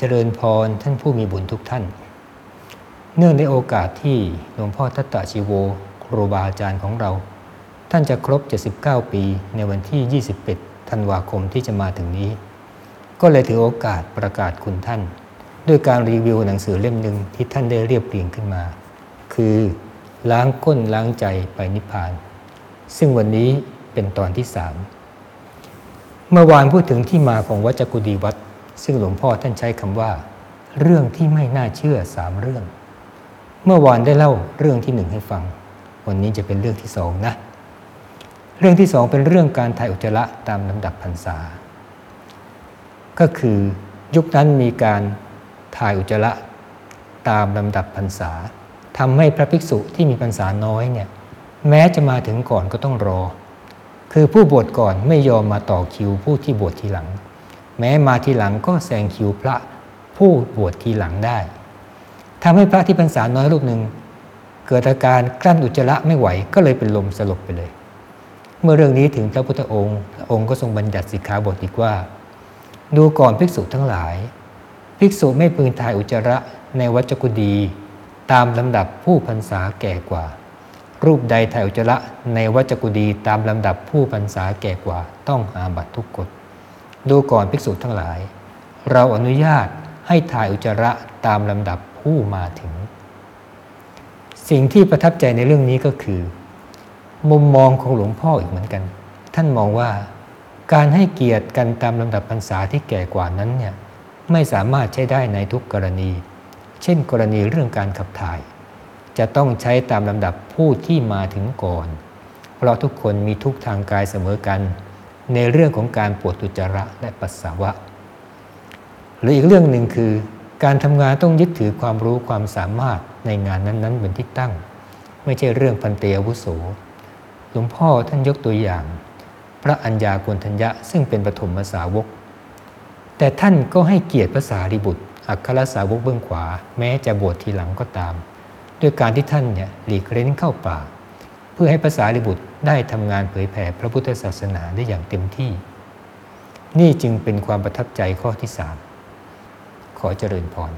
เจริญพรท่านผู้มีบุญทุกท่าน เนื่องในโอกาสที่หลวงพ่อทัตตะชิโวครูบาอาจารย์ของเรา ท่านจะครบ 79 ปีในวันที่ 21 ธันวาคมที่จะมาถึงนี้ ก็เลยถือโอกาสประกาศคุณท่าน ด้วยการรีวิวหนังสือเล่มหนึ่งที่ท่านได้เรียบเรียงขึ้นมา คือล้างก้นล้างใจไปนิพพาน ซึ่งวันนี้เป็นตอนที่สามเมื่อวานพูดถึงที่มาของวัจกุดีวัด ซึ่งหลวงพ่อท่านใช้คำว่า เรื่องที่ไม่น่าเชื่อสามเรื่อง เมื่อวานได้เล่าเรื่องที่หนึ่งให้ฟัง วันนี้จะเป็นเรื่องที่สองนะ เรื่องที่สองเป็นเรื่องการถ่ายอุจจาระตามลำดับพรรษา ก็คือยุคนั้นมีการถ่ายอุจจาระตามลำดับพรรษาทำให้พระภิกษุที่มีพรรษาน้อยเนี่ยแม้จะมาถึงก่อนก็ต้องรอ คือผู้บวชก่อนไม่ยอมมาต่อคิวผู้ที่บวชทีหลัง แม้มาทีหลังก็แซงคิวพระผู้บวชทีหลังได้ทำให้พระที่พรรษาน้อยรูปหนึ่ง เกิดอาการกลั้นอุจจาระไม่ไหวก็เลยเป็นลมสลบไปเลย เมื่อเรื่องนี้ถึงพระพุทธองค์พระองค์ก็ทรงบัญญัติสิกขาบทอีกว่า ดูก่อนภิกษุทั้งหลาย ภิกษุไม่พึงถ่ายอุจจาระในวัจกุดีตามลำดับผู้พรรษาแก่กว่า รูปใดถ่ายอุจจาระในวัจกุดีตามลำดับผู้พรรษาแก่กว่าต้องอาบัตทุกกฎ ดูก่อนภิกษุทั้งหลาย เราอนุญาตให้ถ่ายอุจจาระตามลำดับผู้มาถึง สิ่งที่ประทับใจในเรื่องนี้ก็คือ มุมมองของหลวงพ่ออีกเหมือนกัน ท่านมองว่าการให้เกียรติกันตามลำดับพรรษาที่แก่กว่านั้นเนี่ยไม่สามารถใช้ได้ในทุกกรณี เช่นกรณีเรื่องการขับถ่าย จะต้องใช้ตามลำดับผู้ที่มาถึงก่อน เพราะทุกคนมีทุกทางกายเสมอกัน ในเรื่องของการปวดตุจระและปัสสาวะ หรืออีกเรื่องหนึ่งคือการทำงานต้องยึดถือความรู้ความสามารถในงานนั้นๆเป็นที่ตั้ง ไม่ใช่เรื่องพันเตอาวุโสหลวงพ่อท่านยกตัวอย่าง พระอัญญาโกณทัญญะซึ่งเป็นปฐมสาวก แต่ท่านก็ให้เกียรติภาษาริบุตร อัครสาวกเบื้องขวา แม้จะบวชทีหลังก็ตาม ด้วยการที่ท่านเนี่ยหลีกเล้นเข้าป่า เพื่อให้ภาษาริบุตร ได้ทำงานเผยแผ่พระพุทธศาสนาได้อย่างเต็มที่ นี่จึงเป็นความประทับใจข้อที่สามขอเจริญพร